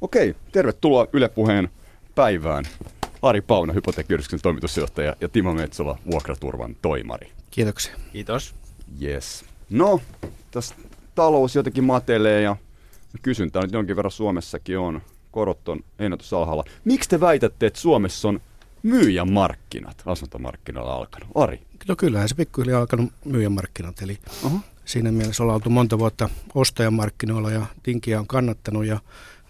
Okei, tervetuloa Yle Puheen päivään. Ari Pauna, hypoteekkiyhdistyksen toimitusjohtaja ja Timo Metsola, vuokraturvan toimari. Kiitoksia. Kiitos. Yes. No, tässä talous jotenkin matelee ja kysyntää nyt jonkin verran Suomessakin on. Korot on ennätysalhaalla. Miksi te väitätte, että Suomessa on myyjän markkinat asuntomarkkinoilla alkanut? Ari? No kyllähän se pikkuhiljaa alkanut myyjän markkinat, eli uh-huh. siinä mielessä ollaan oltu monta vuotta ostajan markkinoilla ja tinkiä on kannattanut ja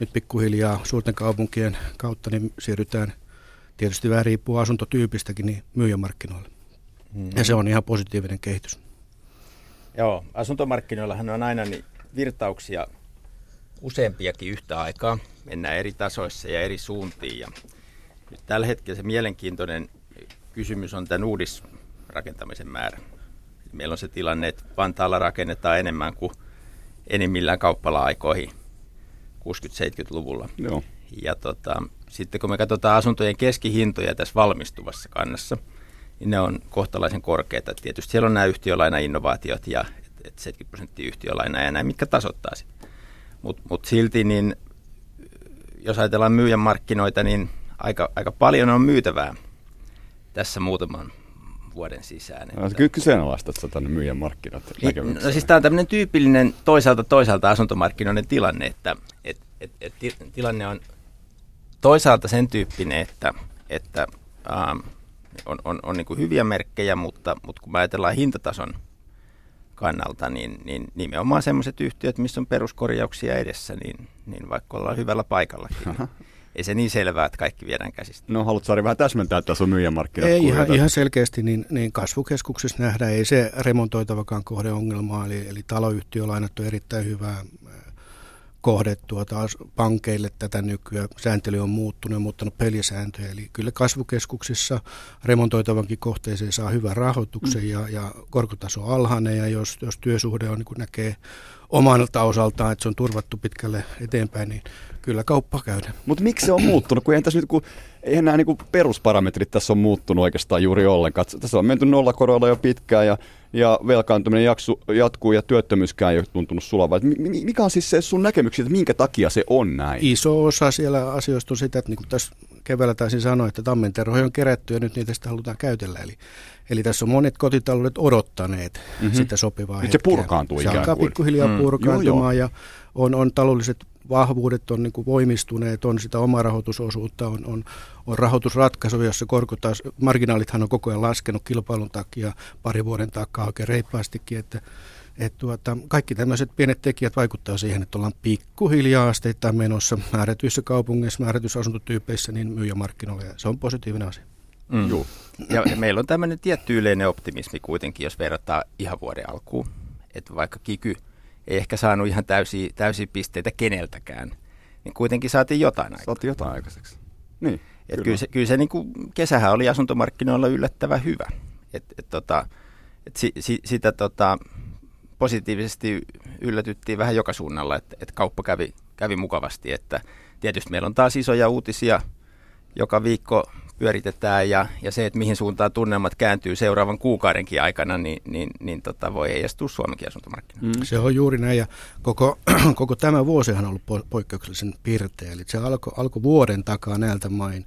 nyt pikkuhiljaa suurten kaupunkien kautta niin siirrytään tietysti vähän riippuu asuntotyypistäkin niin myyjän markkinoille. Mm-hmm. Ja se on ihan positiivinen kehitys. Joo, asuntomarkkinoillahan on aina niin virtauksia useampiakin yhtä aikaa. Mennään eri tasoissa ja eri suuntiin. Ja nyt tällä hetkellä se mielenkiintoinen kysymys on tämän uudisrakentamisen määrä. Meillä on se tilanne, että Vantaalla rakennetaan enemmän kuin enimmillään kauppala-aikoihin 60-70-luvulla. Joo. Ja tota, sitten kun me katsotaan asuntojen keskihintoja tässä valmistuvassa kannassa, niin ne on kohtalaisen korkeita. Tietysti siellä on nämä yhtiölaina-innovaatiot ja et 70 prosenttia yhtiölainaa ja näin, mitkä tasoittaa sitä. Mutta mut silti, niin jos ajatellaan myyjän markkinoita, niin aika, aika paljon on myytävää tässä muutaman vuoden sisään. No, kyllä kyseenalaistat tänne myyjän markkinat niin, No siis tämä on tämmöinen tyypillinen toisaalta toisaalta asuntomarkkinoiden tilanne, että et, et, et, tilanne on toisaalta sen tyyppinen, että, että ähm, on, on, on niin hyviä merkkejä, mutta, mutta kun me ajatellaan hintatason kannalta, niin, niin nimenomaan sellaiset yhtiöt, missä on peruskorjauksia edessä, niin, niin vaikka ollaan hyvällä paikallakin, niin ei se niin selvää, että kaikki viedään käsistä. No haluatko Sari vähän täsmentää, että tässä on myyjämarkkinat? Ei ihan, ihan selkeästi, niin, niin kasvukeskuksessa nähdään, ei se remontoitavakaan kohde ongelmaa, eli, eli taloyhtiölainat on erittäin hyvää kohde tuota, pankeille tätä nykyään. Sääntely on muuttunut ja muuttanut pelisääntöjä. Eli kyllä kasvukeskuksissa remontoitavankin kohteeseen saa hyvän rahoituksen mm. ja, ja korkotaso alhainen. Ja jos, jos työsuhde on, niin kuin näkee omalta osaltaan, että se on turvattu pitkälle eteenpäin, niin kyllä kauppa käydään. Mutta miksi se on muuttunut? Kun eihän tässä nyt, kun, eihän nämä niin parametrit tässä on muuttunut oikeastaan juuri ollenkaan. Tässä on menty nollakoroilla jo pitkään ja ja velkaantuminen jaksu, jatkuu ja työttömyyskään ei ole tuntunut sulavan. Mikä on siis se sun näkemyksiä, että minkä takia se on näin? Iso osa siellä asioista on sitä, että niin tässä keväällä taisin sanoa, että tammenterhoja on kerätty ja nyt niitä sitä halutaan käytellä. Eli, eli tässä on monet kotitaloudet odottaneet mm-hmm. sitä sopivaa Nyt se purkaantuu Se alkaa pikkuhiljaa mm. purkaantumaan mm. ja on, on taloudelliset vahvuudet on niin kuin voimistuneet, on sitä omarahoitusosuutta, on, on, on rahoitusratkaisu, jossa korkotaas, marginaalithan on koko ajan laskenut kilpailun takia pari vuoden takaa oikein reippaastikin, että et tuota, kaikki tämmöiset pienet tekijät vaikuttaa siihen, että ollaan pikkuhiljaa asteittain menossa määrätyissä kaupungeissa, määrätyissä asuntotyypeissä, niin myyjämarkkinoilla, ja se on positiivinen asia. Mm. Joo. Ja, ja meillä on tämmöinen tietty yleinen optimismi kuitenkin, jos verrataan ihan vuoden alkuun. Että vaikka kiky ei ehkä saanut ihan täysiä, täysiä pisteitä keneltäkään, niin kuitenkin saatiin jotain aikaiseksi. Saatiin jotain aikaiseksi. Niin, et kyllä. kyllä se, kyllä se niin kuin, kesähän oli asuntomarkkinoilla yllättävän hyvä. Et, et, tota, et si, si, sitä tota, positiivisesti yllätyttiin vähän joka suunnalla, että, että kauppa kävi, kävi mukavasti. Että tietysti meillä on taas isoja uutisia joka viikko pyöritetään ja, ja se, että mihin suuntaan tunnelmat kääntyy seuraavan kuukaudenkin aikana, niin, niin, niin tota, voi heijastua Suomenkin asuntomarkkinoille. Mm. Se on juuri näin ja koko, koko tämä vuosihan on ollut poikkeuksellisen pirteä. Eli se alkoi alko vuoden takaa näiltä main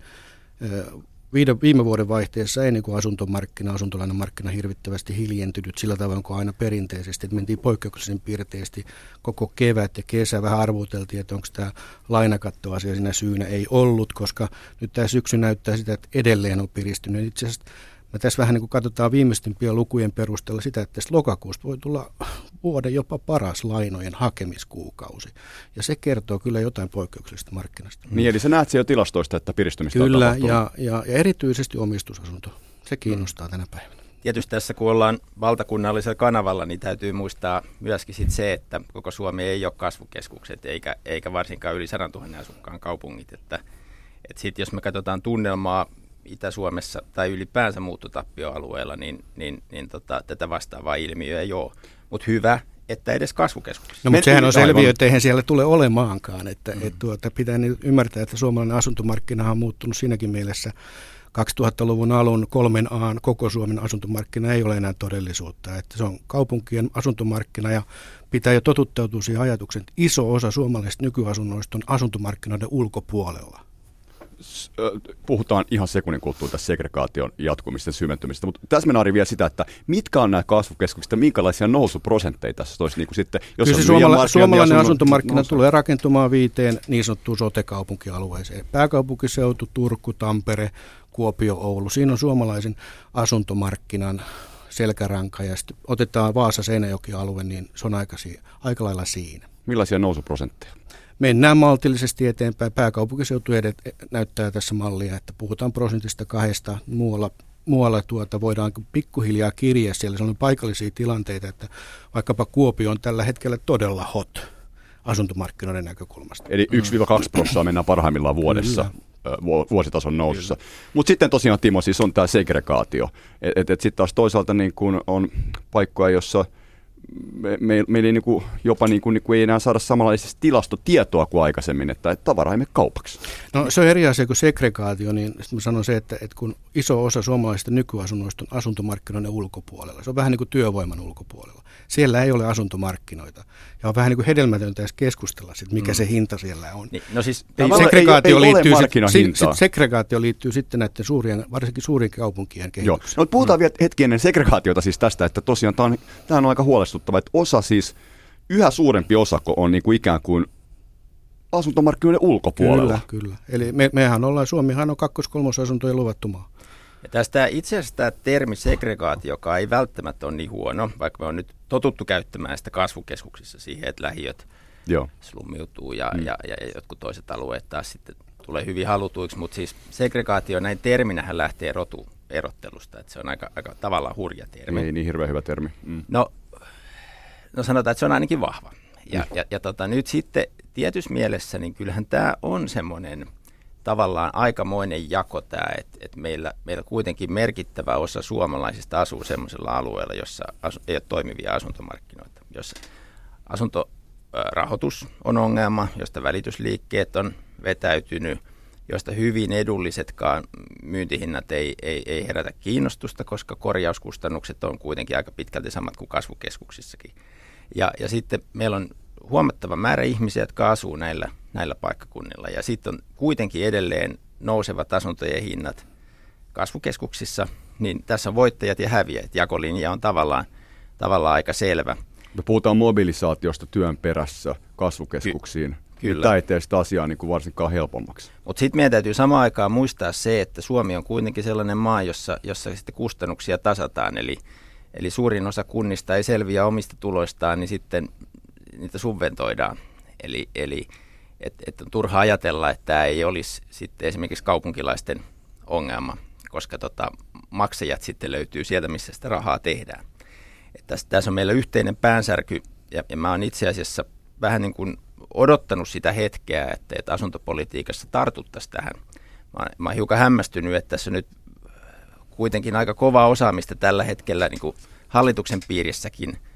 viime vuoden vaihteessa ei niin kuin asuntomarkkina, asuntolainamarkkina hirvittävästi hiljentynyt sillä tavalla kuin aina perinteisesti. Että mentiin poikkeuksellisen piirteisesti koko kevät ja kesä. Vähän arvuteltiin, että onko tämä lainakattoasia siinä syynä. Ei ollut, koska nyt tämä syksy näyttää sitä, että edelleen on piristynyt. Itse asiassa Mä tässä vähän niin kuin katsotaan viimeisimpien lukujen perusteella sitä, että lokakuusta voi tulla vuoden jopa paras lainojen hakemiskuukausi. Ja se kertoo kyllä jotain poikkeuksellisesta markkinasta. Niin, eli sä näet siellä tilastoista, että piristymistä Kyllä, on ja, ja, ja erityisesti omistusasunto. Se kiinnostaa mm. tänä päivänä. Tietysti tässä kun ollaan valtakunnallisella kanavalla, niin täytyy muistaa myöskin sit se, että koko Suomi ei ole kasvukeskukset eikä, eikä varsinkaan yli 100 000 asukkaan kaupungit. Että, että sit jos me katsotaan tunnelmaa Itä-Suomessa tai ylipäänsä muuttotappioalueella, niin, niin, niin tota, tätä vastaavaa ilmiöä ei ole. Mutta hyvä, että edes kasvukeskuksissa. No, mutta sehän on selviö, että eihän siellä tule olemaankaan. Että, mm. et tuota, pitää ymmärtää, että suomalainen asuntomarkkina on muuttunut siinäkin mielessä 2000-luvun alun kolmen A koko Suomen asuntomarkkina ei ole enää todellisuutta. Että se on kaupunkien asuntomarkkina ja pitää jo totuttautua siihen ajatuksen, että iso osa suomalaisista nykyasunnoista on asuntomarkkinoiden ulkopuolella puhutaan ihan sekunnin kuluttua tässä segregaation jatkumista ja syventymistä, mutta tässä mennään vielä sitä, että mitkä on nämä kasvukeskukset ja minkälaisia nousuprosentteja tässä olisi niin kuin sitten, jos Kyllä se suomala- suomalainen niin asuntomarkkina nousu. tulee rakentumaan viiteen niin sanottuun sote-kaupunkialueeseen. Pääkaupunkiseutu, Turku, Tampere, Kuopio, Oulu. Siinä on suomalaisen asuntomarkkinan selkäranka ja sitten otetaan Vaasa-Seinäjoki-alue, niin se on aika, aika lailla siinä. Millaisia nousuprosentteja? Mennään maltillisesti eteenpäin. Pääkaupunkiseutu edet, näyttää tässä mallia, että puhutaan prosentista kahdesta muualla muualla tuota voidaan pikkuhiljaa kirjaa siellä. Se on paikallisia tilanteita, että vaikkapa Kuopio on tällä hetkellä todella hot asuntomarkkinoiden näkökulmasta. Eli 1-2 prosenttia mennään parhaimmillaan vuodessa. vuositason nousussa. Mutta sitten tosiaan Timo, siis on tämä segregaatio. Että et, et sitten taas toisaalta niin kun on paikkoja, jossa – me, me, meillä ei niinku, jopa niinku, niinku ei enää saada samanlaisesta tilastotietoa kuin aikaisemmin, että, että tavara ei mene kaupaksi. No se on eri asia kuin segregaatio, niin mä sanon se, että, että kun iso osa suomalaisista nykyasunnoista on asuntomarkkinoiden ulkopuolella, se on vähän niin kuin työvoiman ulkopuolella. Siellä ei ole asuntomarkkinoita. Ja on vähän niin kuin hedelmätöntä edes keskustella siitä, mikä mm. se hinta siellä on. Niin, no siis segregaatio, ei, ei liittyy sit, sit, segregaatio liittyy sitten näiden suurien, varsinkin suurien kaupunkien kehitykseen. Joo. No, puhutaan mm. vielä hetki ennen segregaatiota siis tästä, että tosiaan tämä on, tämä on aika huolestuttava, että osa siis, yhä suurempi osako on niin kuin ikään kuin asuntomarkkinoiden ulkopuolella. Kyllä, kyllä. Eli me, mehän ollaan, Suomihan on kakkos-kolmosasuntojen luvattu maa. Ja tästä itse asiassa tämä termi segregaatio, joka ei välttämättä ole niin huono, vaikka me on nyt totuttu käyttämään sitä kasvukeskuksissa siihen, että lähiöt Joo. slummiutuu ja, mm. ja, ja, ja jotkut toiset alueet taas sitten tulee hyvin halutuiksi, mutta siis segregaatio näin terminähän lähtee rotuerottelusta, että se on aika, aika tavallaan hurja termi. Ei niin hirveän hyvä termi. Mm. No, no sanotaan, että se on ainakin vahva. Ja, mm. ja, ja tota, nyt sitten tietyssä mielessä, niin kyllähän tämä on semmoinen – tavallaan aikamoinen jako tämä, että, että meillä, meillä kuitenkin merkittävä osa suomalaisista asuu sellaisella alueella, jossa asu, ei ole toimivia asuntomarkkinoita, jossa asuntorahoitus on ongelma, josta välitysliikkeet on vetäytynyt, josta hyvin edullisetkaan myyntihinnat ei, ei, ei herätä kiinnostusta, koska korjauskustannukset on kuitenkin aika pitkälti samat kuin kasvukeskuksissakin. Ja, ja sitten meillä on huomattava määrä ihmisiä, jotka asuu näillä, näillä paikkakunnilla. Ja sitten on kuitenkin edelleen nousevat asuntojen hinnat kasvukeskuksissa, niin tässä on voittajat ja häviäjät. Jakolinja on tavallaan, tavallaan aika selvä. Me puhutaan mobilisaatiosta työn perässä kasvukeskuksiin. Ky- Kyllä. Tämä ei tee sitä asiaa niin kuin varsinkaan helpommaksi. Mutta sitten meidän täytyy samaan aikaan muistaa se, että Suomi on kuitenkin sellainen maa, jossa, jossa sitten kustannuksia tasataan. Eli, eli suurin osa kunnista ei selviä omista tuloistaan, niin sitten niitä subventoidaan. Eli, eli että et on turha ajatella, että tämä ei olisi sitten esimerkiksi kaupunkilaisten ongelma, koska tota, maksajat sitten löytyy sieltä, missä sitä rahaa tehdään. Et tässä, tässä on meillä yhteinen päänsärky, ja, ja mä oon itse asiassa vähän niin kuin odottanut sitä hetkeä, että, että asuntopolitiikassa tartuttaisiin tähän. Mä, mä oon hiukan hämmästynyt, että tässä nyt kuitenkin aika kovaa osaamista tällä hetkellä niin kuin hallituksen piirissäkin –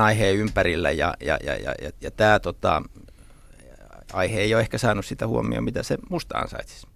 aiheen ympärillä ja, ja, ja, ja, ja, ja tämä tota, aihe ei ole ehkä saanut sitä huomioon, mitä se musta ansaitsisi.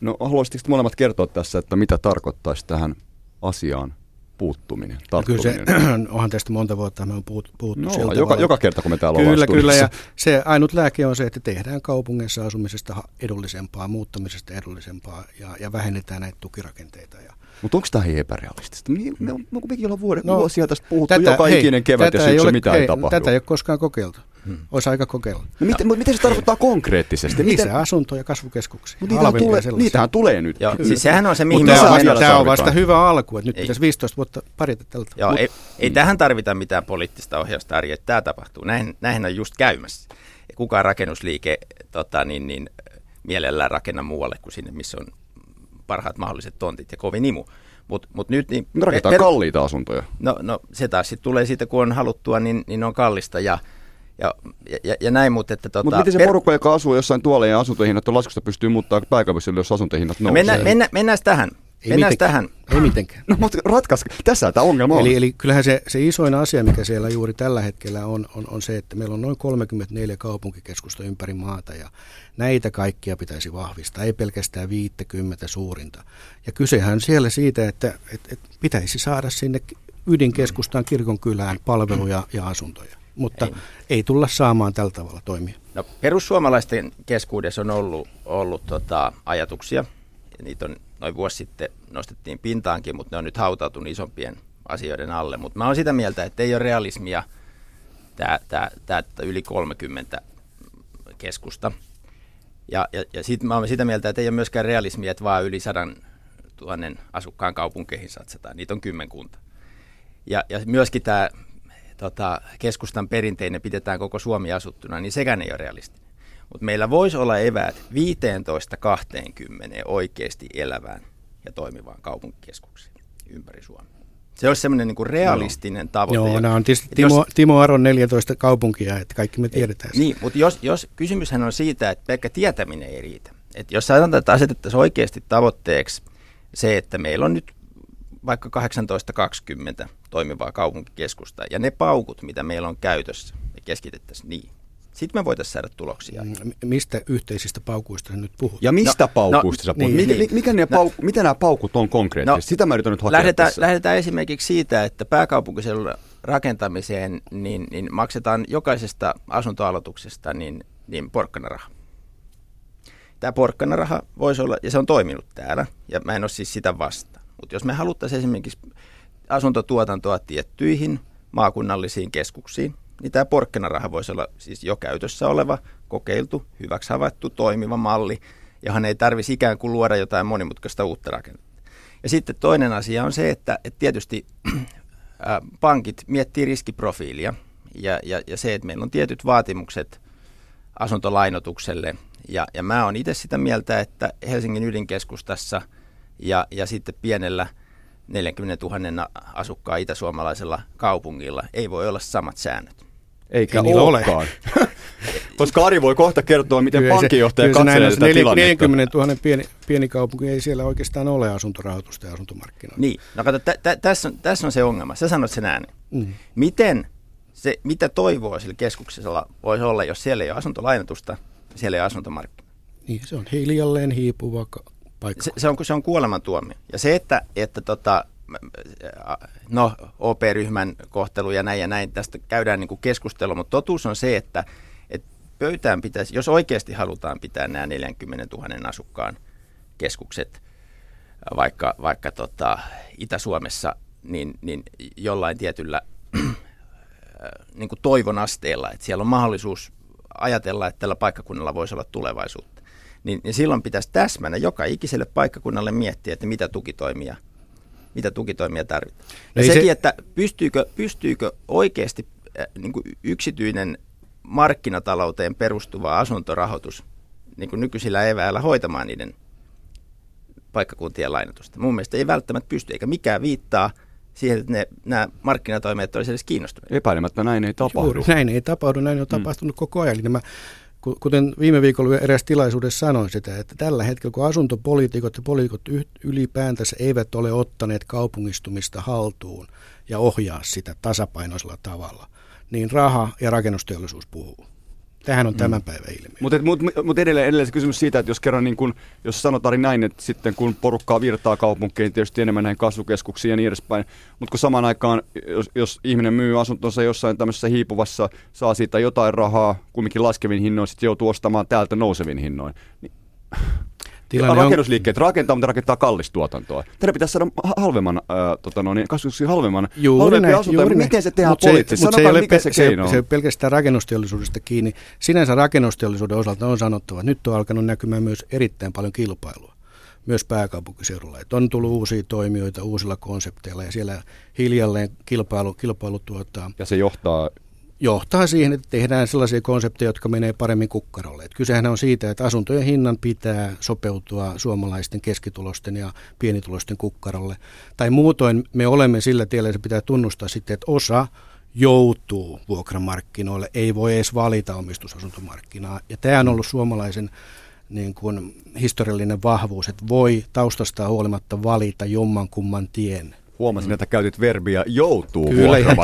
No haluaisitteko molemmat kertoa tässä, että mitä tarkoittaisi tähän asiaan puuttuminen, Kyllä se, onhan tästä monta vuotta me on puhuttu. no, joka, joka kerta, kun me täällä Kyllä, kyllä, ja se ainut lääke on se, että tehdään kaupungeissa asumisesta edullisempaa, muuttamisesta edullisempaa ja, ja vähennetään näitä tukirakenteita. Ja, mutta onko tämä epärealistista? Me, me, me, me ollaan vuoden, no, vuosia tästä puhuttu tätä, joka hei, ikinen kevät ja syksy, mitä hei, ei tapahdu. Tätä ei ole koskaan kokeiltu. Hmm. Olisi aika kokeilla. No, miten, no. miten se tarkoittaa konkreettisesti? Miten? asunto- ja kasvukeskuksia. Mutta niitähän, tulee, niitähän tulee nyt. Joo, siis sehän on se, mihin me on Tämä on vasta hyvä alku, että nyt ei. pitäisi 15 vuotta parita tältä. Joo, Mut, ei, ei tähän tarvita mitään poliittista ohjausta, Ari, että tämä tapahtuu. Näin, näinhän on just käymässä. Kukaan rakennusliike tota, niin, niin, mielellään rakenna muualle kuin sinne, missä on parhaat mahdolliset tontit ja kovin imu. Mut, mut nyt, niin, Rakentaa per, kalliita asuntoja. No, no se taas sitten tulee siitä, kun on haluttua, niin, niin on kallista ja, ja, ja, ja näin, mutta että tota, Mut miten se per... porukka, joka asuu jossain tuolla ja asuntohinnat on laskusta, pystyy muuttamaan pääkaupunkiseudulle, jos asuntohinnat nousee? Mennään, mennä, mennään tähän. Ei Mennään tähän. Ei mitenkään. No mutta ratkaisi, tässä tämä ongelma on. Eli, eli kyllähän se, se isoin asia, mikä siellä juuri tällä hetkellä on, on, on se, että meillä on noin 34 kaupunkikeskusta ympäri maata ja näitä kaikkia pitäisi vahvistaa, ei pelkästään 50 suurinta. Ja kysehän siellä siitä, että, että, että pitäisi saada sinne ydinkeskustaan kirkonkylään palveluja ja asuntoja mutta ei. ei tulla saamaan tällä tavalla toimia. No, perussuomalaisten keskuudessa on ollut, ollut tota, ajatuksia, ja niitä on noin vuosi sitten nostettiin pintaankin, mutta ne on nyt hautautunut isompien asioiden alle. Mutta mä oon sitä mieltä, että ei ole realismia tämä yli 30 keskusta. Ja, ja, ja sitten mä oon sitä mieltä, että ei ole myöskään realismia, että vaan yli sadan tuhannen asukkaan kaupunkeihin satsataan. Niitä on kymmenkunta. Ja, ja myöskin tämä tota, keskustan perinteinen pidetään koko Suomi asuttuna, niin sekään ei ole realistinen. Mutta meillä voisi olla eväät 15-20 oikeasti elävään ja toimivaan kaupunkikeskukseen ympäri Suomea. Se olisi semmoinen niin realistinen no. tavoite. Joo, nämä on tietysti Timo, jos, Timo Aron 14 kaupunkia, että kaikki me tiedetään. Niin, mutta jos, jos kysymyshän on siitä, että pelkkä tietäminen ei riitä. Että jos sanotaan, että asetettaisiin oikeasti tavoitteeksi se, että meillä on nyt vaikka 18-20 toimivaa kaupunkikeskusta ja ne paukut, mitä meillä on käytössä, me keskitettäisiin niin. Sitten me voitaisiin saada tuloksia. Mm, mistä yhteisistä paukuista nyt puhut? Ja mistä no, paukuista no, sä puhut? Niin, mikä, niin. mikä ne no, pauk- mitä nämä paukut on konkreettisesti? No, Sitä mä yritän nyt hakea lähdetään, tässä. lähdetään esimerkiksi siitä, että pääkaupunkiseudulla rakentamiseen niin, niin maksetaan jokaisesta asuntoaloituksesta niin, niin porkkanaraha. Tämä porkkanaraha voisi olla, ja se on toiminut täällä, ja mä en ole siis sitä vastaan. Mutta jos me haluttaisiin esimerkiksi asuntotuotantoa tiettyihin maakunnallisiin keskuksiin, niin tämä porkkanaraha voisi olla siis jo käytössä oleva, kokeiltu, hyväksi havaittu, toimiva malli, johon ei tarvitsisi ikään kuin luoda jotain monimutkaista uutta rakennetta. Ja sitten toinen asia on se, että, että tietysti pankit miettii riskiprofiilia ja, ja, ja se, että meillä on tietyt vaatimukset asuntolainotukselle. Ja, ja mä oon itse sitä mieltä, että Helsingin ydinkeskustassa ja, ja sitten pienellä – 40 000 asukkaa itäsuomalaisella kaupungilla ei voi olla samat säännöt. Eikä Ei olekaan. Koska Ari voi kohta kertoa, miten kyllä pankkijohtaja katselee tätä 40 tilannetta. 40 000 pieni, pieni kaupunki, ei siellä oikeastaan ole asuntorahoitusta ja asuntomarkkinoita. Niin, no kato, t- t- tässä, on, tässä on se ongelma. Sä sanot sen äänen. Mm. Miten se, mitä toivoa sillä keskuksella voisi olla, jos siellä ei ole asuntolainatusta, siellä ei ole asuntomarkkinoita? Niin, se on hiljalleen hiipuva paikka. Se, se, on, se on kuolemantuomio. Ja se, että, että tota, no, OP-ryhmän kohtelu ja näin ja näin, tästä käydään niin keskustelua, mutta totuus on se, että, että pöytään pitäisi, jos oikeasti halutaan pitää nämä 40 000 asukkaan keskukset vaikka, vaikka tota, Itä-Suomessa, niin, niin jollain tietyllä niin kuin toivon asteella, että siellä on mahdollisuus ajatella, että tällä paikkakunnalla voisi olla tulevaisuutta niin, niin silloin pitäisi täsmänä joka ikiselle paikkakunnalle miettiä, että mitä tukitoimia, mitä tukitoimia tarvitaan. Ja no sekin, se... että pystyykö, pystyykö oikeasti äh, niin kuin yksityinen markkinatalouteen perustuva asuntorahoitus niin kuin nykyisillä eväillä hoitamaan niiden paikkakuntien lainatusta. Mun mielestä ei välttämättä pysty, eikä mikään viittaa siihen, että ne, nämä markkinatoimijat olisivat edes kiinnostuneet. Epäilemättä näin ei tapahdu. Juuri, näin ei tapahdu, näin on mm. tapahtunut koko ajan. Eli nämä kuten viime viikolla eräs tilaisuudessa sanoin sitä, että tällä hetkellä kun asuntopoliitikot ja poliitikot ylipäätänsä eivät ole ottaneet kaupungistumista haltuun ja ohjaa sitä tasapainoisella tavalla, niin raha ja rakennusteollisuus puhuu. Tähän on mm. tämän päivän ilmiö. Mutta mut, mut edelleen, edelleen se kysymys siitä, että jos kerran niin kun, jos sanotaan näin, että sitten kun porukkaa virtaa kaupunkiin, tietysti enemmän näihin kasvukeskuksiin ja niin edespäin, mutta kun samaan aikaan, jos, jos ihminen myy asuntonsa jossain tämmöisessä hiipuvassa, saa siitä jotain rahaa, kumminkin laskevin hinnoin, sitten joutuu ostamaan täältä nousevin hinnoin, niin Tilanne rakennusliikkeet on... rakentaa, mutta rakentaa kallistuotantoa. Teidän pitäisi saada halvemman, äh, tota no, niin, halvemman, juuri asuntoja, juuri miten se tehdään poliittisesti? Mutta se, ei ole, mikä se, se, se, se pelkästään rakennusteollisuudesta kiinni. Sinänsä rakennusteollisuuden osalta on sanottava, että nyt on alkanut näkymään myös erittäin paljon kilpailua myös pääkaupunkiseudulla. Että on tullut uusia toimijoita uusilla konsepteilla ja siellä hiljalleen kilpailu, kilpailu tuottaa. Ja se johtaa johtaa siihen, että tehdään sellaisia konsepteja, jotka menee paremmin kukkarolle. Et kysehän on siitä, että asuntojen hinnan pitää sopeutua suomalaisten keskitulosten ja pienitulosten kukkarolle. Tai muutoin me olemme sillä tiellä, että pitää tunnustaa sitten, että osa joutuu vuokramarkkinoille, ei voi edes valita omistusasuntomarkkinaa. Ja tämä on ollut suomalaisen niin kuin historiallinen vahvuus, että voi taustastaan huolimatta valita jommankumman tien. Huomasin, että käytit verbiä joutuu Kyllä, ihan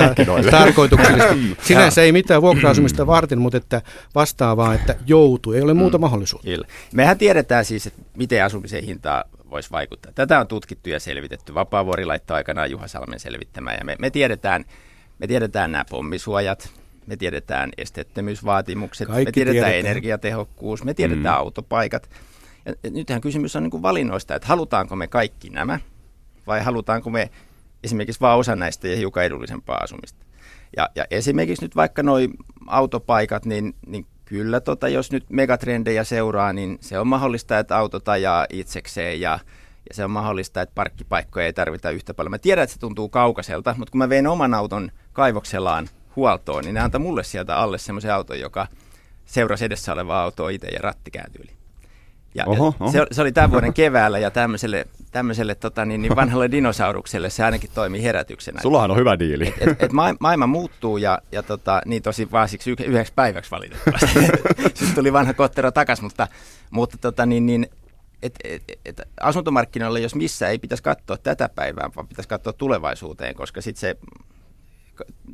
tarkoituksellisesti. Sinänsä ei mitään vuokra-asumista varten, mutta että vastaavaa, että joutuu. Ei ole muuta mm. mahdollisuutta. Kyllä. Mehän tiedetään siis, että miten asumisen hintaa voisi vaikuttaa. Tätä on tutkittu ja selvitetty. Vapaavuori laittaa aikanaan Juha Salmen selvittämään. Ja me, me, tiedetään, me tiedetään nämä pommisuojat, me tiedetään esteettömyysvaatimukset, Kaikki me tiedetään, tiedetään energiatehokkuus, me tiedetään mm. autopaikat. Ja nythän kysymys on niin kuin valinnoista, että halutaanko me kaikki nämä vai halutaanko me esimerkiksi vain osa näistä ja hiukan edullisempaa asumista. Ja, ja esimerkiksi nyt vaikka nuo autopaikat, niin, niin kyllä tota, jos nyt megatrendejä seuraa, niin se on mahdollista, että autot ajaa itsekseen ja, ja se on mahdollista, että parkkipaikkoja ei tarvita yhtä paljon. Mä tiedän, että se tuntuu kaukaiselta, mutta kun mä vein oman auton kaivoksellaan huoltoon, niin ne antaa mulle sieltä alle semmoisen auton, joka seurasi edessä olevaa autoa itse ja ratti kääntyi yli. Ja, oho, oho. Se, se oli tämän vuoden keväällä ja tämmöiselle, tämmöiselle tota, niin, niin vanhalle dinosaurukselle se ainakin toimii herätyksenä. Sullahan on hyvä diili. Et, et, et maailma muuttuu ja, ja tota, niin tosi vaan siksi yhdeksi päiväksi valitettavasti. Sitten tuli vanha kottero takas, mutta, mutta tota, niin, niin, et, et, et, asuntomarkkinoilla, jos missä, ei pitäisi katsoa tätä päivää, vaan pitäisi katsoa tulevaisuuteen, koska sitten se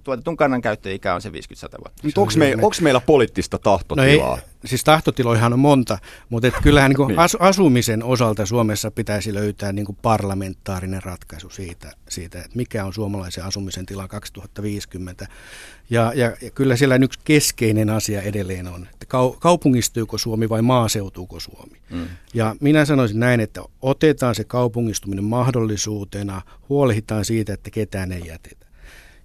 tuotetun kannan käyttöikä on se 50-100 vuotta. Onko me, meillä poliittista tahtotilaa? No ei, siis tahtotiloihan on monta, mutta et kyllähän niin niin. As, asumisen osalta Suomessa pitäisi löytää niin parlamentaarinen ratkaisu siitä, siitä, että mikä on suomalaisen asumisen tila 2050. Ja, ja, ja kyllä siellä yksi keskeinen asia edelleen on, että kaupungistuuko Suomi vai maaseutuuko Suomi. Mm. Ja minä sanoisin näin, että otetaan se kaupungistuminen mahdollisuutena, huolehditaan siitä, että ketään ei jätetä.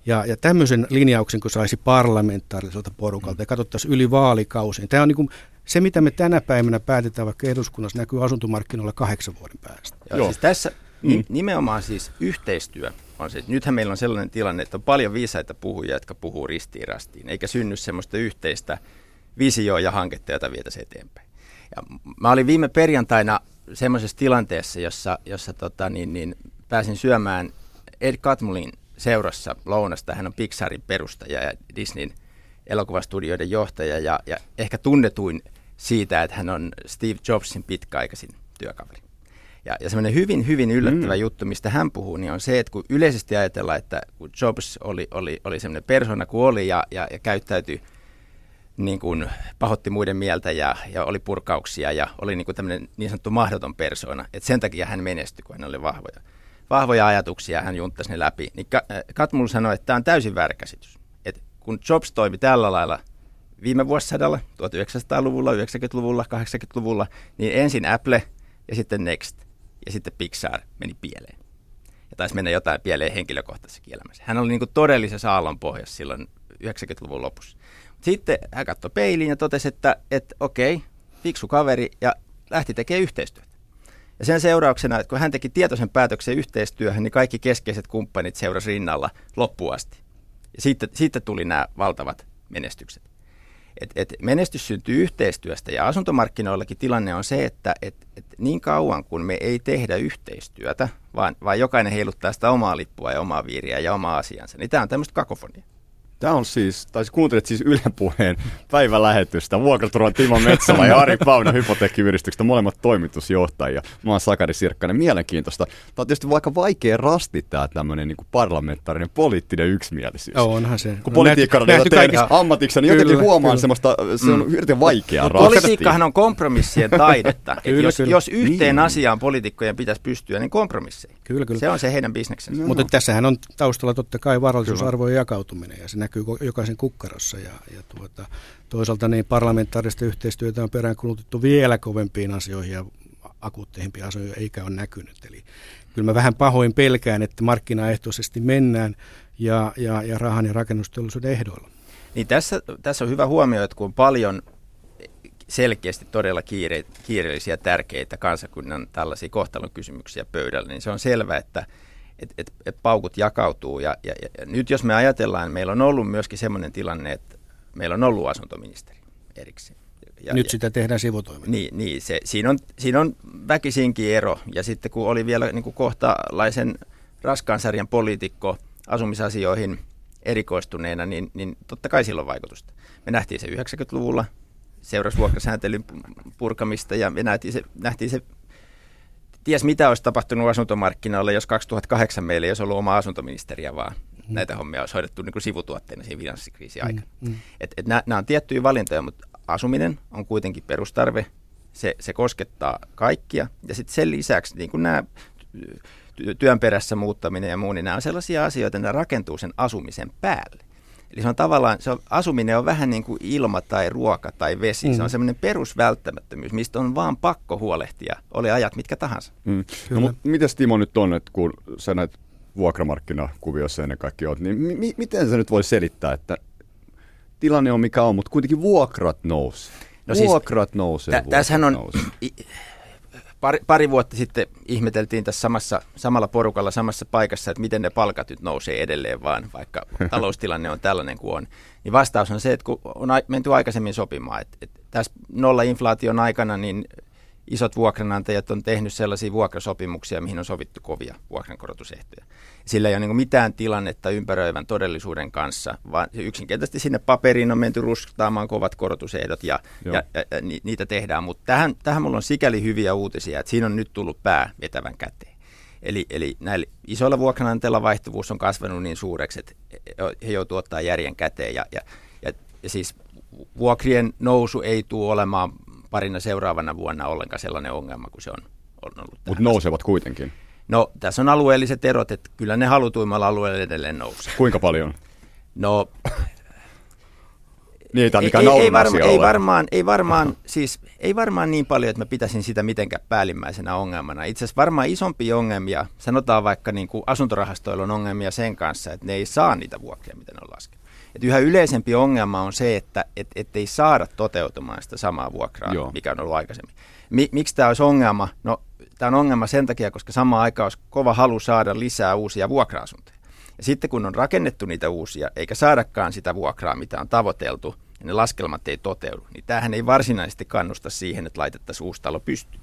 Ja, ja tämmöisen linjauksen, kun saisi parlamentaariselta porukalta ja katsottaisiin yli vaalikausien. Tämä on niin kuin se, mitä me tänä päivänä päätetään vaikka eduskunnassa, näkyy asuntomarkkinoilla kahdeksan vuoden päästä. Joo, Joo. Siis tässä mm. nimenomaan siis yhteistyö on se. Nythän meillä on sellainen tilanne, että on paljon viisaita puhujia, jotka puhuu ristiin rastiin, eikä synny semmoista yhteistä visioa ja hanketta, jota vietäisiin eteenpäin. Ja mä olin viime perjantaina semmoisessa tilanteessa, jossa, jossa tota, niin, niin, pääsin syömään Ed Catmullin seurassa lounasta. Hän on Pixarin perustaja ja Disneyn elokuvastudioiden johtaja ja, ja ehkä tunnetuin siitä, että hän on Steve Jobsin pitkäaikaisin työkaveri. Ja, ja semmoinen hyvin, hyvin yllättävä mm. juttu, mistä hän puhuu, niin on se, että kun yleisesti ajatellaan, että kun Jobs oli, oli, oli semmoinen persona kuin oli ja, ja, ja käyttäytyi niin kuin pahotti muiden mieltä ja, ja oli purkauksia ja oli niin kuin tämmöinen niin sanottu mahdoton persona. Että sen takia hän menestyi, kun hän oli vahvoja vahvoja ajatuksia, hän junttasi ne läpi. Niin äh, Katmul sanoi, että tämä on täysin väärä käsitys. Et kun Jobs toimi tällä lailla viime vuosisadalla, 1900-luvulla, 90-luvulla, 80-luvulla, niin ensin Apple ja sitten Next ja sitten Pixar meni pieleen. Ja taisi mennä jotain pieleen henkilökohtaisessa elämässä. Hän oli niin kuin todellisessa aallon pohjassa silloin 90-luvun lopussa. Sitten hän katsoi peiliin ja totesi, että, että okei, fiksu kaveri ja lähti tekemään yhteistyötä. Ja sen seurauksena, että kun hän teki tietoisen päätöksen yhteistyöhön, niin kaikki keskeiset kumppanit seurasi rinnalla loppuun asti. Ja sitten, sitten tuli nämä valtavat menestykset. Et, et menestys syntyy yhteistyöstä ja asuntomarkkinoillakin tilanne on se, että et, et niin kauan kun me ei tehdä yhteistyötä, vaan, vaan jokainen heiluttaa sitä omaa lippua ja omaa viiriä ja omaa asiansa, niin tämä on tämmöistä kakofonia. Tämä on siis, tai kuuntelet siis Ylen puheen päivälähetystä. Vuokraturvan Timo Metsälä ja Ari Pauna hypoteekkiyhdistyksestä, molemmat toimitusjohtajia. Mä oon Sakari Sirkkanen. Mielenkiintoista. Tämä on tietysti vaikka vaikea rasti tämä tämmöinen niin parlamentaarinen poliittinen yksimielisyys. Joo, onhan se. Kun politiikka teen kaikista... ammatiksi, niin jotenkin huomaan kyllä. semmoista, se on mm. hirveän vaikeaa rastia. Politiikkahan on kompromissien taidetta. kyllä, jos, kyllä. jos yhteen niin. asiaan poliitikkojen pitäisi pystyä, niin kompromisseihin. Kyllä, kyllä. Se on se heidän bisneksensä. Mutta tässähän on taustalla totta kai varallisuusarvojen jakautuminen ja se näkyy jokaisen kukkarossa. Ja, ja tuota, toisaalta niin parlamentaarista yhteistyötä on peräänkulutettu vielä kovempiin asioihin ja akuutteimpiin asioihin eikä ole näkynyt. Eli kyllä mä vähän pahoin pelkään, että markkinaehtoisesti mennään ja, ja, ja rahan ja rakennusteollisuuden ehdoilla. Niin tässä, tässä on hyvä huomio, että kun paljon selkeästi todella kiire, kiireellisiä, tärkeitä kansakunnan tällaisia kohtalon kysymyksiä pöydällä, niin se on selvää, että et, et, et paukut jakautuu. Ja, ja, ja nyt jos me ajatellaan, meillä on ollut myöskin sellainen tilanne, että meillä on ollut asuntoministeri erikseen. Ja, nyt sitä tehdään sivutoimena. Niin, niin se, siinä, on, siinä on väkisinkin ero. Ja sitten kun oli vielä niin kuin kohtalaisen raskaan sarjan poliitikko asumisasioihin erikoistuneena, niin, niin totta kai sillä on vaikutusta. Me nähtiin se 90-luvulla, seurasi vuokrasääntelyn purkamista ja me nähtiin se, nähtiin se ties mitä olisi tapahtunut asuntomarkkinoilla, jos 2008 meillä ei olisi ollut oma asuntoministeriä, vaan mm. näitä hommia olisi hoidettu niin kuin sivutuotteena siinä finanssikriisin mm, aikana. Mm. Et, et nämä on tiettyjä valintoja, mutta asuminen on kuitenkin perustarve. Se, se koskettaa kaikkia. Ja sitten sen lisäksi niin kuin nämä työn perässä muuttaminen ja muu, niin nämä on sellaisia asioita, että ne rakentuu sen asumisen päälle. Eli se on tavallaan, se on, asuminen on vähän niin kuin ilma tai ruoka tai vesi. Mm. Se on mm. semmoinen perusvälttämättömyys, mistä on vaan pakko huolehtia, oli ajat mitkä tahansa. Mm. No, mutta miten Timo nyt on, että kun sä näet vuokramarkkinakuviossa ennen kaikkea oot, niin mi- miten sä nyt voi selittää, että tilanne on mikä on, mutta kuitenkin vuokrat nousee? No siis vuokrat siis, nousee, tä- Tässähän on, nousee. Pari, pari vuotta sitten ihmeteltiin tässä samassa, samalla porukalla samassa paikassa, että miten ne palkat nyt nousee edelleen vaan, vaikka taloustilanne on tällainen kuin on. Niin vastaus on se, että kun on menty aikaisemmin sopimaan, että, että tässä nolla-inflaation aikana niin isot vuokranantajat on tehnyt sellaisia vuokrasopimuksia, mihin on sovittu kovia vuokrankorotusehtoja. Sillä ei ole niin mitään tilannetta ympäröivän todellisuuden kanssa, vaan yksinkertaisesti sinne paperiin on menty ruskaamaan kovat korotusehdot ja, ja, ja, ja niitä tehdään. Mutta tähän, tähän mulla on sikäli hyviä uutisia, että siinä on nyt tullut pää vetävän käteen. Eli, eli näillä isoilla vuokranantajilla vaihtuvuus on kasvanut niin suureksi, että he joutuvat ottaa järjen käteen. Ja, ja, ja, ja siis vuokrien nousu ei tule olemaan parina seuraavana vuonna ollenkaan sellainen ongelma kuin se on, on ollut. Mutta nousevat kuitenkin. No tässä on alueelliset erot, että kyllä ne halutuimmalla alueella edelleen nousee. Kuinka paljon? No niin, ei, ei, ei, varma, ei, varmaan, ei, varmaan, siis, ei varmaan niin paljon, että mä pitäisin sitä mitenkään päällimmäisenä ongelmana. Itse asiassa varmaan isompi ongelmia, sanotaan vaikka niin kuin asuntorahastoilla on ongelmia sen kanssa, että ne ei saa niitä vuokria, mitä ne on laskenut. Et yhä yleisempi ongelma on se, että et, ei saada toteutumaan sitä samaa vuokraa, Joo. mikä on ollut aikaisemmin. Mi, miksi tämä olisi ongelma? No, tämä on ongelma sen takia, koska samaan aikaan olisi kova halu saada lisää uusia vuokra-asuntoja. Ja sitten kun on rakennettu niitä uusia, eikä saadakaan sitä vuokraa, mitä on tavoiteltu, ja ne laskelmat ei toteudu, niin tämähän ei varsinaisesti kannusta siihen, että laitettaisiin uusi talo pystyyn.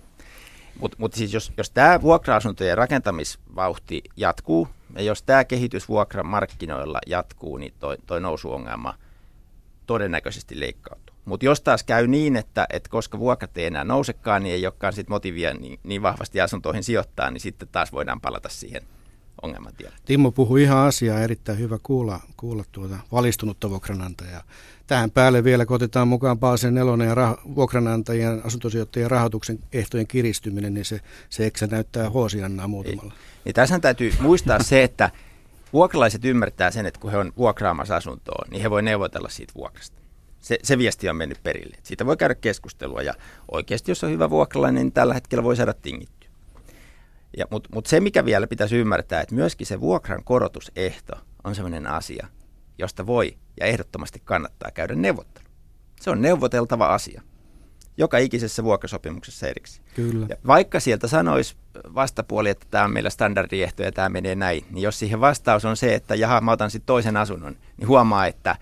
Mutta mut siis jos, jos tämä vuokra-asuntojen rakentamisvauhti jatkuu, ja jos tämä kehitys vuokramarkkinoilla jatkuu, niin toi, toi nousuongelma todennäköisesti leikkautuu. Mutta jos taas käy niin, että, että koska vuokrat ei enää nousekaan, niin ei olekaan sit motivia niin, niin vahvasti asuntoihin sijoittaa, niin sitten taas voidaan palata siihen ongelmatielle. Timo puhui ihan asiaa, erittäin hyvä kuulla, kuulla tuota valistunutta vuokranantajaa. Tähän päälle vielä, kun otetaan mukaan Paasen nelonen ja rah- vuokranantajien asuntosijoittajien rahoituksen ehtojen kiristyminen, niin se, se eksä näyttää hoosiannaa muutamalla. Ei. Niin tässä täytyy muistaa se, että vuokralaiset ymmärtää sen, että kun he on vuokraamassa asuntoa, niin he voi neuvotella siitä vuokrasta. Se, se viesti on mennyt perille. Siitä voi käydä keskustelua ja oikeasti, jos on hyvä vuokralainen, niin tällä hetkellä voi saada tingittyä. Mutta mut se, mikä vielä pitäisi ymmärtää, että myöskin se vuokran korotusehto on sellainen asia, josta voi ja ehdottomasti kannattaa käydä neuvottelu. Se on neuvoteltava asia joka ikisessä vuokrasopimuksessa erikseen. Kyllä. Ja vaikka sieltä sanoisi vastapuoli, että tämä on meillä standardiehto ja tämä menee näin, niin jos siihen vastaus on se, että jaha, mä otan sitten toisen asunnon, niin huomaa, että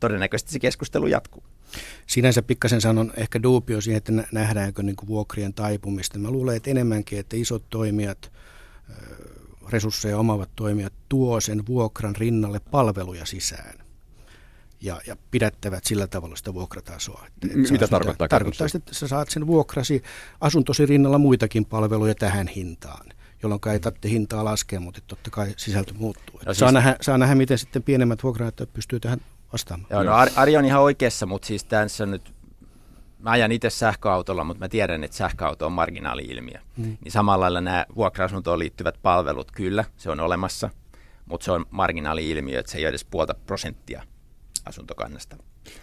todennäköisesti se keskustelu jatkuu. Sinänsä pikkasen sanon ehkä duupio siihen, että nähdäänkö niin kuin vuokrien taipumista. Mä luulen, että enemmänkin, että isot toimijat, resursseja omavat toimijat tuo sen vuokran rinnalle palveluja sisään ja, ja pidättävät sillä tavalla sitä vuokratasoa. Että, että Mitä tarkoittaa? Tarkoittaa sitä, että sä saat sen vuokrasi asuntosi rinnalla muitakin palveluja tähän hintaan jolloin ei tarvitse hintaa laskea, mutta totta kai sisältö muuttuu. No siis, saa, nähdä, saa nähdä, miten sitten pienemmät vuokranantajat pystyy tähän vastaamaan. Joo, no Ari on ihan oikeassa, mutta siis tässä on nyt, mä ajan itse sähköautolla, mutta mä tiedän, että sähköauto on marginaali-ilmiö. Mm. Niin samalla lailla nämä vuokra-asuntoon liittyvät palvelut, kyllä, se on olemassa, mutta se on marginaali-ilmiö, että se ei ole edes puolta prosenttia asuntokannasta.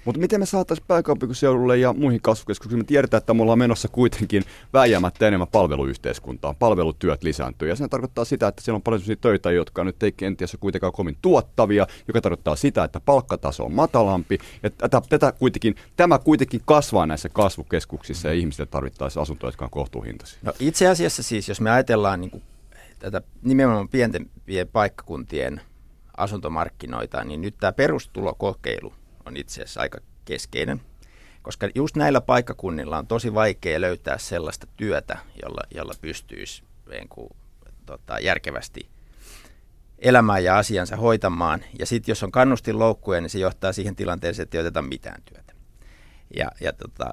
Mutta miten me saataisiin pääkaupunkiseudulle ja muihin kasvukeskuksiin? Me tiedetään, että me ollaan menossa kuitenkin vääjäämättä enemmän palveluyhteiskuntaan. Palvelutyöt lisääntyy ja se tarkoittaa sitä, että siellä on paljon sellaisia töitä, jotka nyt ei kenties ole kuitenkaan kovin tuottavia, joka tarkoittaa sitä, että palkkataso on matalampi. Ja tätä, tätä kuitenkin, tämä kuitenkin kasvaa näissä kasvukeskuksissa ja ihmisille tarvittaisiin asuntoja, jotka on kohtuuhintaisia. No itse asiassa siis, jos me ajatellaan niin kuin tätä nimenomaan pienten paikkakuntien asuntomarkkinoita, niin nyt tämä perustulokokeilu on itse asiassa aika keskeinen, koska just näillä paikkakunnilla on tosi vaikea löytää sellaista työtä, jolla, jolla pystyisi niin kuin, tota, järkevästi elämään ja asiansa hoitamaan. Ja sitten jos on kannustinloukkuja, niin se johtaa siihen tilanteeseen, että ei oteta mitään työtä. Ja, ja tota,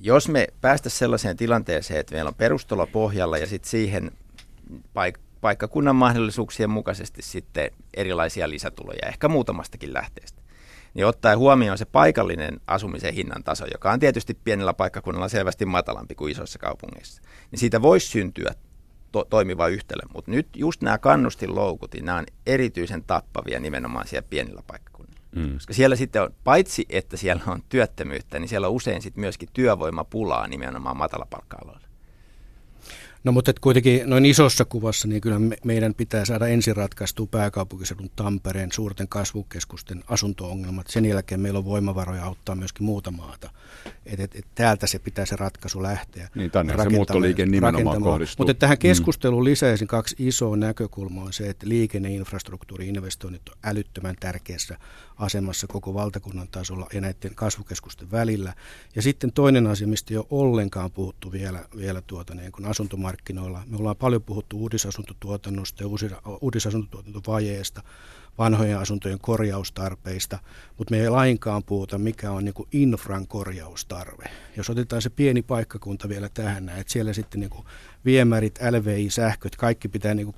jos me päästä sellaiseen tilanteeseen, että meillä on perustulo pohjalla ja sitten siihen paik- paikkakunnan mahdollisuuksien mukaisesti sitten erilaisia lisätuloja, ehkä muutamastakin lähteestä, niin ottaa huomioon se paikallinen asumisen hinnan taso, joka on tietysti pienellä paikkakunnalla selvästi matalampi kuin isoissa kaupungeissa, niin siitä voisi syntyä to- toimiva yhtälö. Mutta nyt just nämä kannustinloukut, niin nämä on erityisen tappavia nimenomaan siellä pienillä paikkakunnilla. Mm. Koska siellä sitten on, paitsi että siellä on työttömyyttä, niin siellä on usein sitten myöskin työvoimapulaa nimenomaan matalapalkka-aloilla. No mutta et kuitenkin noin isossa kuvassa, niin kyllä me, meidän pitää saada ensin ratkaistua pääkaupunkiseudun Tampereen suurten kasvukeskusten asunto-ongelmat. Sen jälkeen meillä on voimavaroja auttaa myöskin muuta maata. Et, et, et täältä se pitää se ratkaisu lähteä. Niin tänne se muuttoliike nimenomaan kohdistuu. Mutta tähän mm. keskusteluun lisäisin kaksi isoa näkökulmaa. On se, että liikenneinfrastruktuuri-investoinnit on älyttömän tärkeässä asemassa koko valtakunnan tasolla ja näiden kasvukeskusten välillä. Ja sitten toinen asia, mistä ei ole ollenkaan puhuttu vielä, vielä tuota, niin kuin asuntomarkkinoilla. Me ollaan paljon puhuttu uudisasuntotuotannosta ja uudisasuntotuotantovajeesta, vanhojen asuntojen korjaustarpeista, mutta me ei lainkaan puhuta, mikä on niin infran korjaustarve. Jos otetaan se pieni paikkakunta vielä tähän, että siellä sitten niin viemärit, LVI, sähköt, kaikki pitää niin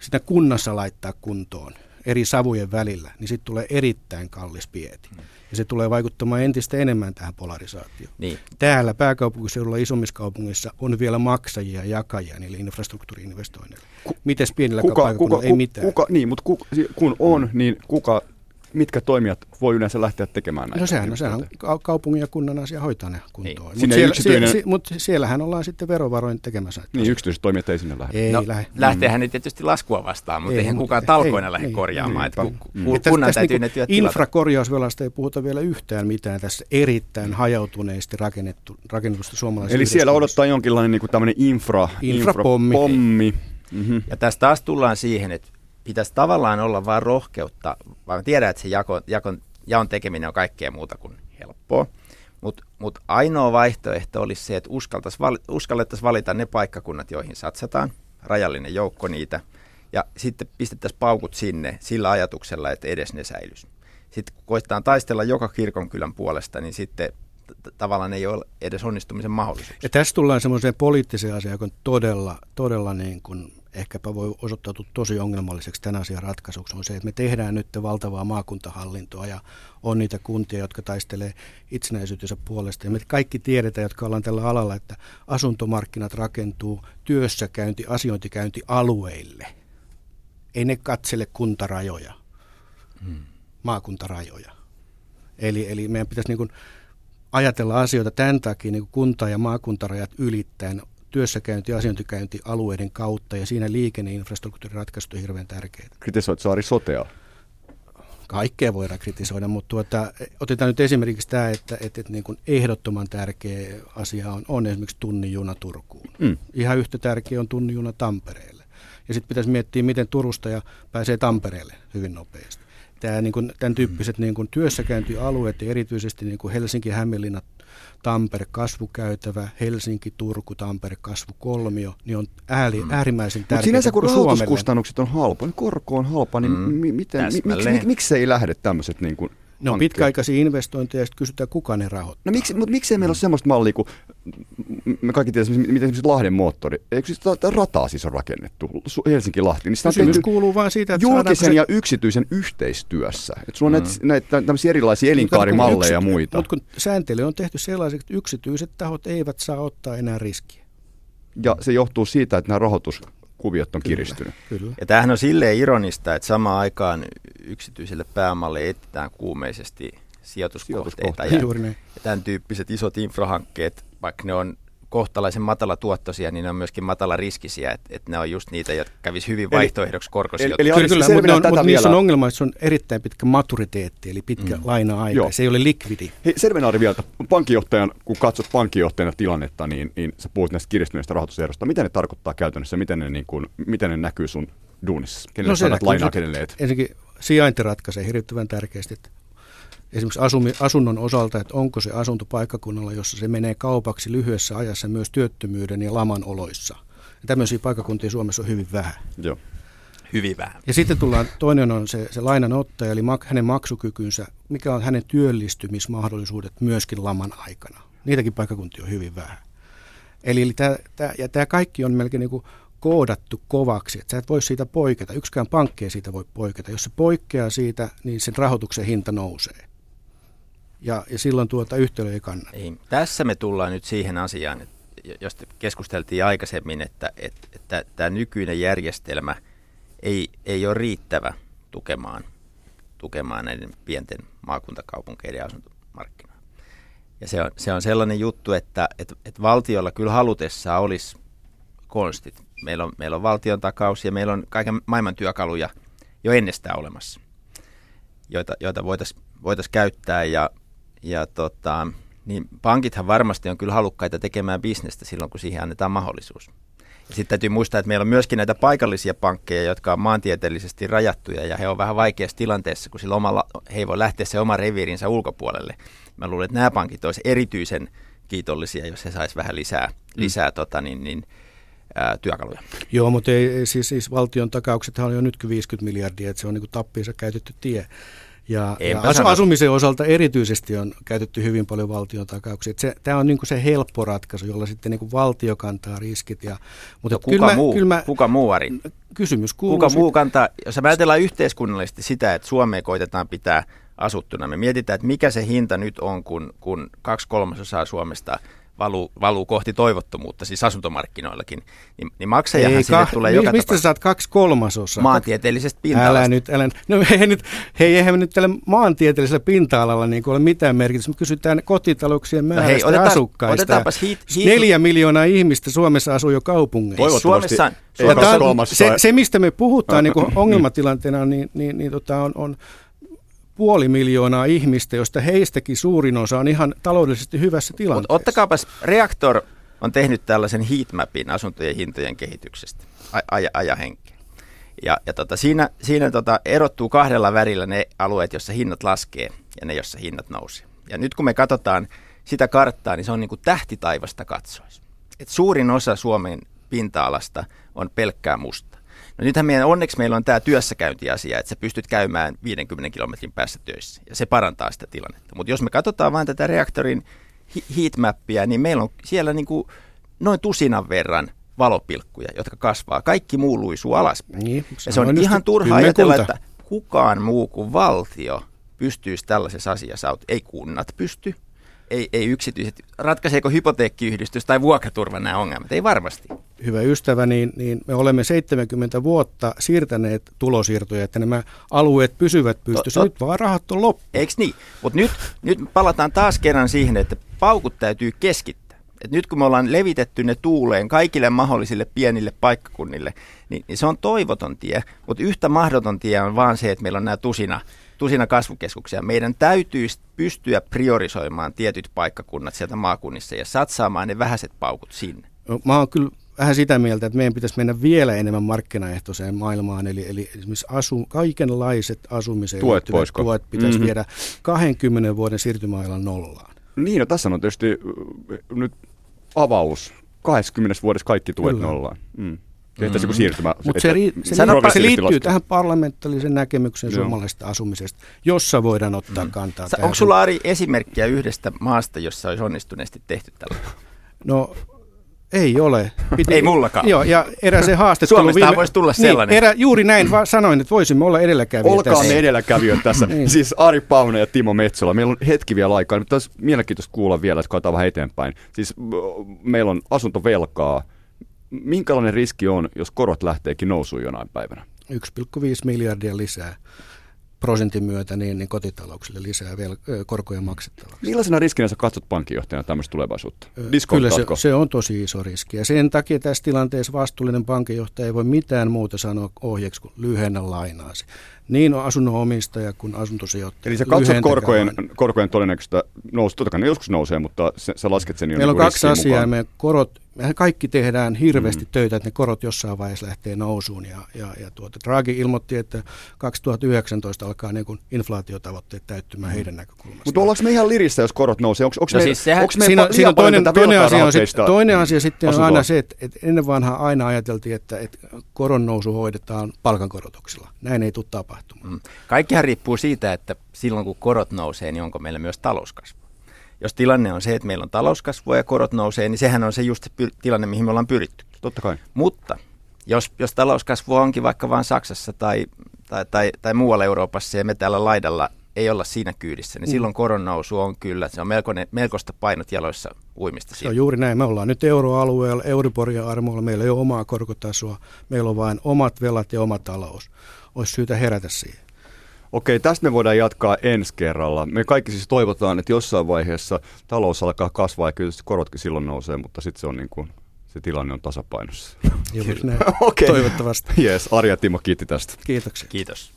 sitä kunnassa laittaa kuntoon eri savujen välillä, niin sitten tulee erittäin kallis pieti. Mm. Ja se tulee vaikuttamaan entistä enemmän tähän polarisaatioon. Niin. Täällä pääkaupunkiseudulla isommissa kaupungeissa on vielä maksajia ja jakajia niille infrastruktuuriinvestoinneille. Mites pienillä kuka, kuka, ei mitään? Kuka, niin, mutta kuka, kun on, niin kuka mitkä toimijat voi yleensä lähteä tekemään näitä? No sehän, no sehän on kaupungin ja kunnan asia hoitaa ne kuntoon. Niin. Mutta siellä, yksityinen... sie, mut siellähän ollaan sitten verovaroin tekemässä. Niin, yksityiset toimijat ei sinne lähde. Ei no, lähde. Lähteehän mm. tietysti laskua vastaan, mutta ei, eihän kukaan talkoina lähde korjaamaan. Ei, että mm. kunnan tästä täytyy niin ne Infrakorjausvelasta ei puhuta vielä yhtään mitään tässä erittäin hajautuneesti rakennettu, rakennetusta suomalaisesta Eli siellä odottaa jonkinlainen niin kuin tämmöinen infra, infrapommi. infrapommi. Mm-hmm. Ja tästä taas tullaan siihen, että pitäisi tavallaan olla vain rohkeutta, vaan tiedän, että se jako, jakon, jaon tekeminen on kaikkea muuta kuin helppoa. Mutta mut ainoa vaihtoehto olisi se, että uskallettaisiin valita ne paikkakunnat, joihin satsataan, rajallinen joukko niitä, ja sitten pistettäisiin paukut sinne sillä ajatuksella, että edes ne säilys. Sitten kun koitetaan taistella joka kirkonkylän puolesta, niin sitten tavallaan ei ole edes onnistumisen mahdollisuus. Ja tässä tullaan semmoiseen poliittiseen asiaan, joka on todella, todella niin kuin ehkäpä voi osoittautua tosi ongelmalliseksi tämän asian ratkaisuksi, on se, että me tehdään nyt valtavaa maakuntahallintoa ja on niitä kuntia, jotka taistelee itsenäisyytensä puolesta. Ja me kaikki tiedetään, jotka ollaan tällä alalla, että asuntomarkkinat rakentuu työssäkäynti, asiointikäyntialueille. Ei ne katsele kuntarajoja, hmm. maakuntarajoja. Eli, eli meidän pitäisi niin kuin ajatella asioita tämän takia niin kunta- ja maakuntarajat ylittäen työssäkäynti- ja asiointikäyntialueiden kautta ja siinä liikenneinfrastruktuuriratkaisut on hirveän tärkeitä. Kritisoit Saari Sotea? Kaikkea voidaan kritisoida, mutta tuota, otetaan nyt esimerkiksi tämä, että, että, että niin kuin ehdottoman tärkeä asia on, on esimerkiksi tunnin juna Turkuun. Mm. Ihan yhtä tärkeä on tunnin juna Tampereelle. Ja sitten pitäisi miettiä, miten Turusta ja pääsee Tampereelle hyvin nopeasti. Tämä, niin kuin, tämän tyyppiset niin kuin työssäkäyntialueet ja erityisesti niin kuin Helsinki, Hämeenlinna, Tampere kasvukäytävä, Helsinki, Turku, Tampere kasvukolmio, niin on ääri, mm. äärimmäisen tärkeää. Mutta sinänsä kun rahoituskustannukset on halpa, niin korko on halpa, niin mm. mi- miten, mi- miksi, miksi, miksi ei lähde tämmöiset niin kuin ne on pitkäaikaisia investointeja ja sitten kysytään, kuka ne rahoittaa. No miksi, mutta miksei meillä ole semmoista mallia, kun me kaikki tiedämme, miten esimerkiksi Lahden moottori, eikö siis rataa siis on rakennettu, Helsinki-Lahti. Niin Kysymys kuuluu vain siitä, että julkisen se... ja yksityisen yhteistyössä. Että sulla on mm. näitä, näitä tämmöisiä erilaisia elinkaarimalleja ja muita. Mutta kun sääntely on tehty sellaiseksi, että yksityiset tahot eivät saa ottaa enää riskiä. Ja se johtuu siitä, että nämä rahoitus kuviot on kyllä, kiristynyt. Kyllä. Ja tämähän on silleen ironista, että samaan aikaan yksityiselle pääomalle etsitään kuumeisesti sijoituskohteita. Ja, ja tämän tyyppiset isot infrahankkeet, vaikka ne on kohtalaisen matala tuottosia, niin ne on myöskin matala riskisiä, että, että ne on just niitä, jotka kävisi hyvin vaihtoehdoksi korkosijoituksia. Eli, eli kyllä, kyllä mutta, on, mutta niissä on ongelma, että se on erittäin pitkä maturiteetti, eli pitkä mm. laina-aika. Joo. Se ei ole likvidi. Hei, Servenaari vielä, pankinjohtajan, kun katsot pankinjohtajana tilannetta, niin, niin sä puhut näistä kiristyneistä rahoitusehdosta. Mitä ne tarkoittaa käytännössä? Miten ne, niin kuin, miten ne näkyy sun duunissa? Kenelle no, sanat lainaa, kenelle et? Ensinnäkin sijainti ratkaisee hirvittävän tärkeästi, että esimerkiksi asumi, asunnon osalta, että onko se asunto paikkakunnalla, jossa se menee kaupaksi lyhyessä ajassa myös työttömyyden ja laman oloissa. Ja tämmöisiä paikkakuntia Suomessa on hyvin vähän. Joo. Hyvin vähän. Ja sitten tullaan, toinen on se, se lainanottaja, eli mak, hänen maksukykynsä, mikä on hänen työllistymismahdollisuudet myöskin laman aikana. Niitäkin paikkakuntia on hyvin vähän. Eli, eli tämä, tämä, ja tämä kaikki on melkein niin kuin koodattu kovaksi, että sä et voi siitä poiketa. Yksikään pankki ei siitä voi poiketa. Jos se poikkeaa siitä, niin sen rahoituksen hinta nousee. Ja, ja silloin tuota yhtälö ei kannata. Ei. Tässä me tullaan nyt siihen asiaan, että josta keskusteltiin aikaisemmin, että, että, että tämä nykyinen järjestelmä ei, ei ole riittävä tukemaan, tukemaan näiden pienten maakuntakaupunkeiden asuntomarkkinoita. Ja se on, se on sellainen juttu, että, että, että valtiolla kyllä halutessaan olisi konstit. Meillä on, meillä on valtion takaus ja meillä on kaiken maailman työkaluja jo ennestään olemassa, joita, joita voitaisiin voitais käyttää. Ja, ja tota, niin pankithan varmasti on kyllä halukkaita tekemään bisnestä silloin, kun siihen annetaan mahdollisuus. Ja sitten täytyy muistaa, että meillä on myöskin näitä paikallisia pankkeja, jotka on maantieteellisesti rajattuja ja he on vähän vaikeassa tilanteessa, kun sillä omalla, he ei voi lähteä se oma reviirinsä ulkopuolelle. Mä luulen, että nämä pankit olisivat erityisen kiitollisia, jos he saisivat vähän lisää, mm. lisää tota, niin, niin, ää, työkaluja. Joo, mutta ei, siis, siis valtion takauksethan on jo nytkin 50 miljardia, että se on niin tappiinsa käytetty tie. Ja, ja asu, asumisen osalta erityisesti on käytetty hyvin paljon valtion takauksia. Se, tämä on niin se helppo ratkaisu, jolla sitten niin valtio kantaa riskit. Ja, mutta no, kuka, mä, muu, mä, kuka muu, Ari? Kysymys kuuluu. Kuka muu kantaa, jos me ajatellaan yhteiskunnallisesti sitä, että Suomea koitetaan pitää asuttuna, me mietitään, että mikä se hinta nyt on, kun, kun kaksi kolmasosaa Suomesta – valuu, valuu kohti toivottomuutta, siis asuntomarkkinoillakin, niin, niin maksajahan ei, sinne tulee mi- joka Mistä tapauksessa. saat kaksi kolmasosaa? Maantieteellisestä pinta-alasta. Älä nyt, älä, no hei, nyt, hei, eihän nyt tällä maantieteellisellä pinta-alalla niin ole mitään merkitystä. Me kysytään kotitalouksien määrästä no hei, otetaan, asukkaista. Otetaanpas hiit, hiit, Neljä miljoonaa ihmistä Suomessa asuu jo kaupungeissa. Suomessa, Suomessa se, se, mistä me puhutaan niin ongelmatilanteena, niin, niin, niin tota on, on puoli miljoonaa ihmistä, josta heistäkin suurin osa on ihan taloudellisesti hyvässä tilanteessa. Mut ottakaapas, Reaktor on tehnyt tällaisen heatmapin asuntojen hintojen kehityksestä, aj- ajahenkeä. Ja, ja tota, siinä, siinä tota, erottuu kahdella värillä ne alueet, joissa hinnat laskee ja ne, joissa hinnat nousee. Ja nyt kun me katsotaan sitä karttaa, niin se on niin kuin tähtitaivasta katsoisi. Et suurin osa Suomen pinta-alasta on pelkkää musta. No nythän meidän, onneksi meillä on tämä työssäkäyntiasia, että sä pystyt käymään 50 kilometrin päässä töissä ja se parantaa sitä tilannetta. Mutta jos me katsotaan vain tätä reaktorin heatmappia, niin meillä on siellä niin kuin noin tusinan verran valopilkkuja, jotka kasvaa. Kaikki muu luisuu alaspäin. Niin, se ja se on, on ihan turha ajatella, että kukaan muu kuin valtio pystyisi tällaisessa asiassa. Ei kunnat pysty, ei, ei yksityiset. Ratkaiseeko hypoteekkiyhdistys tai vuokraturva nämä ongelmat? Ei varmasti. Hyvä ystävä, niin, niin me olemme 70 vuotta siirtäneet tulosiirtoja, että nämä alueet pysyvät pystyssä. Nyt vaan rahat on loppu. Eikö niin? Mutta nyt, nyt palataan taas kerran siihen, että paukut täytyy keskittää. Et nyt kun me ollaan levitetty ne tuuleen kaikille mahdollisille pienille paikkakunnille, niin, niin se on toivoton tie. Mutta yhtä mahdoton tie on vaan se, että meillä on nämä tusina tusina kasvukeskuksia. Meidän täytyy pystyä priorisoimaan tietyt paikkakunnat sieltä maakunnissa ja satsaamaan ne vähäiset paukut sinne. No, mä oon kyllä vähän sitä mieltä, että meidän pitäisi mennä vielä enemmän markkinaehtoiseen maailmaan, eli, eli esimerkiksi asu, kaikenlaiset asumiseen tuet, poisko? tuet pitäisi mm-hmm. viedä 20 vuoden siirtymäajan nollaan. Niin, no tässä on tietysti nyt avaus. 20 vuodessa kaikki tuet Kyllä. nollaan. Mm. Tehtäisiin mm. siirtymä. Mutta se, se, se liittyy tähän parlamentaalisen näkemykseen Joo. suomalaisesta asumisesta, jossa voidaan ottaa mm. kantaa. Sä, onko sulla Ari esimerkkiä yhdestä maasta, jossa olisi onnistuneesti tehty tällä? No ei ole. Piti, ei mullakaan. Joo, ja se haastattelu... Suomesta viime... voisi tulla niin, sellainen. Niin, erä, juuri näin va- sanoin, että voisimme olla edelläkävijöitä. Olkaa tässä. me edelläkävijöitä tässä. niin. Siis Ari Paune ja Timo Metsola. Meillä on hetki vielä aikaa. Nyt olisi mielenkiintoista kuulla vielä, että katsotaan vähän eteenpäin. Siis meillä on asuntovelkaa, minkälainen riski on, jos korot lähteekin nousuun jonain päivänä? 1,5 miljardia lisää prosentin myötä niin, niin kotitalouksille lisää vielä korkoja maksettavaksi. Millaisena riskinä sä katsot pankinjohtajana tämmöistä tulevaisuutta? Kyllä se, se on tosi iso riski. Ja sen takia tässä tilanteessa vastuullinen pankinjohtaja ei voi mitään muuta sanoa ohjeeksi kuin lyhennä lainaasi niin asunnon omistaja kuin asuntosijoittaja. Eli sä katsot korkojen, korkojen todennäköistä nousu, totta kai ne joskus nousee, mutta sä lasket sen jo Meillä niin on kaksi asiaa, me korot, mehän kaikki tehdään hirveästi mm. töitä, että ne korot jossain vaiheessa lähtee nousuun. Ja, ja, ja tuota, Draghi ilmoitti, että 2019 alkaa niin kuin inflaatiotavoitteet täyttymään mm. heidän näkökulmastaan. Mutta ollaanko me ihan lirissä, jos korot nousee? Onko, onko no me, siis sehän, onko me siinä, siinä on toinen, toinen, asia on sit, toinen asia sitten on aina se, että, että ennen vanhaa aina ajateltiin, että, että koron nousu hoidetaan palkankorotuksilla. Näin ei tule tapahtumaan. Mm. Kaikkihan riippuu siitä, että silloin kun korot nousee, niin onko meillä myös talouskasvu. Jos tilanne on se, että meillä on talouskasvua ja korot nousee, niin sehän on se just se tilanne, mihin me ollaan pyritty. Totta kai. Mutta jos, jos talouskasvu onkin vaikka vain Saksassa tai, tai, tai, tai muualla Euroopassa ja me täällä laidalla ei olla siinä kyydissä, niin mm. silloin koron nousu on kyllä, se on melkoinen, melkoista painot jaloissa uimista. Se on juuri näin. Me ollaan nyt euroalueella, Euriboria armoilla, meillä ei ole omaa korkotasoa, meillä on vain omat velat ja oma talous. Olisi syytä herätä siihen. Okei, tästä me voidaan jatkaa ensi kerralla. Me kaikki siis toivotaan, että jossain vaiheessa talous alkaa kasvaa ja kyllä korotkin silloin nousee, mutta sitten se on niin kuin, se tilanne on tasapainossa. Juuri näin. okay. Toivottavasti. Yes, Arja Timo, kiitti tästä. Kiitoksia. Kiitos.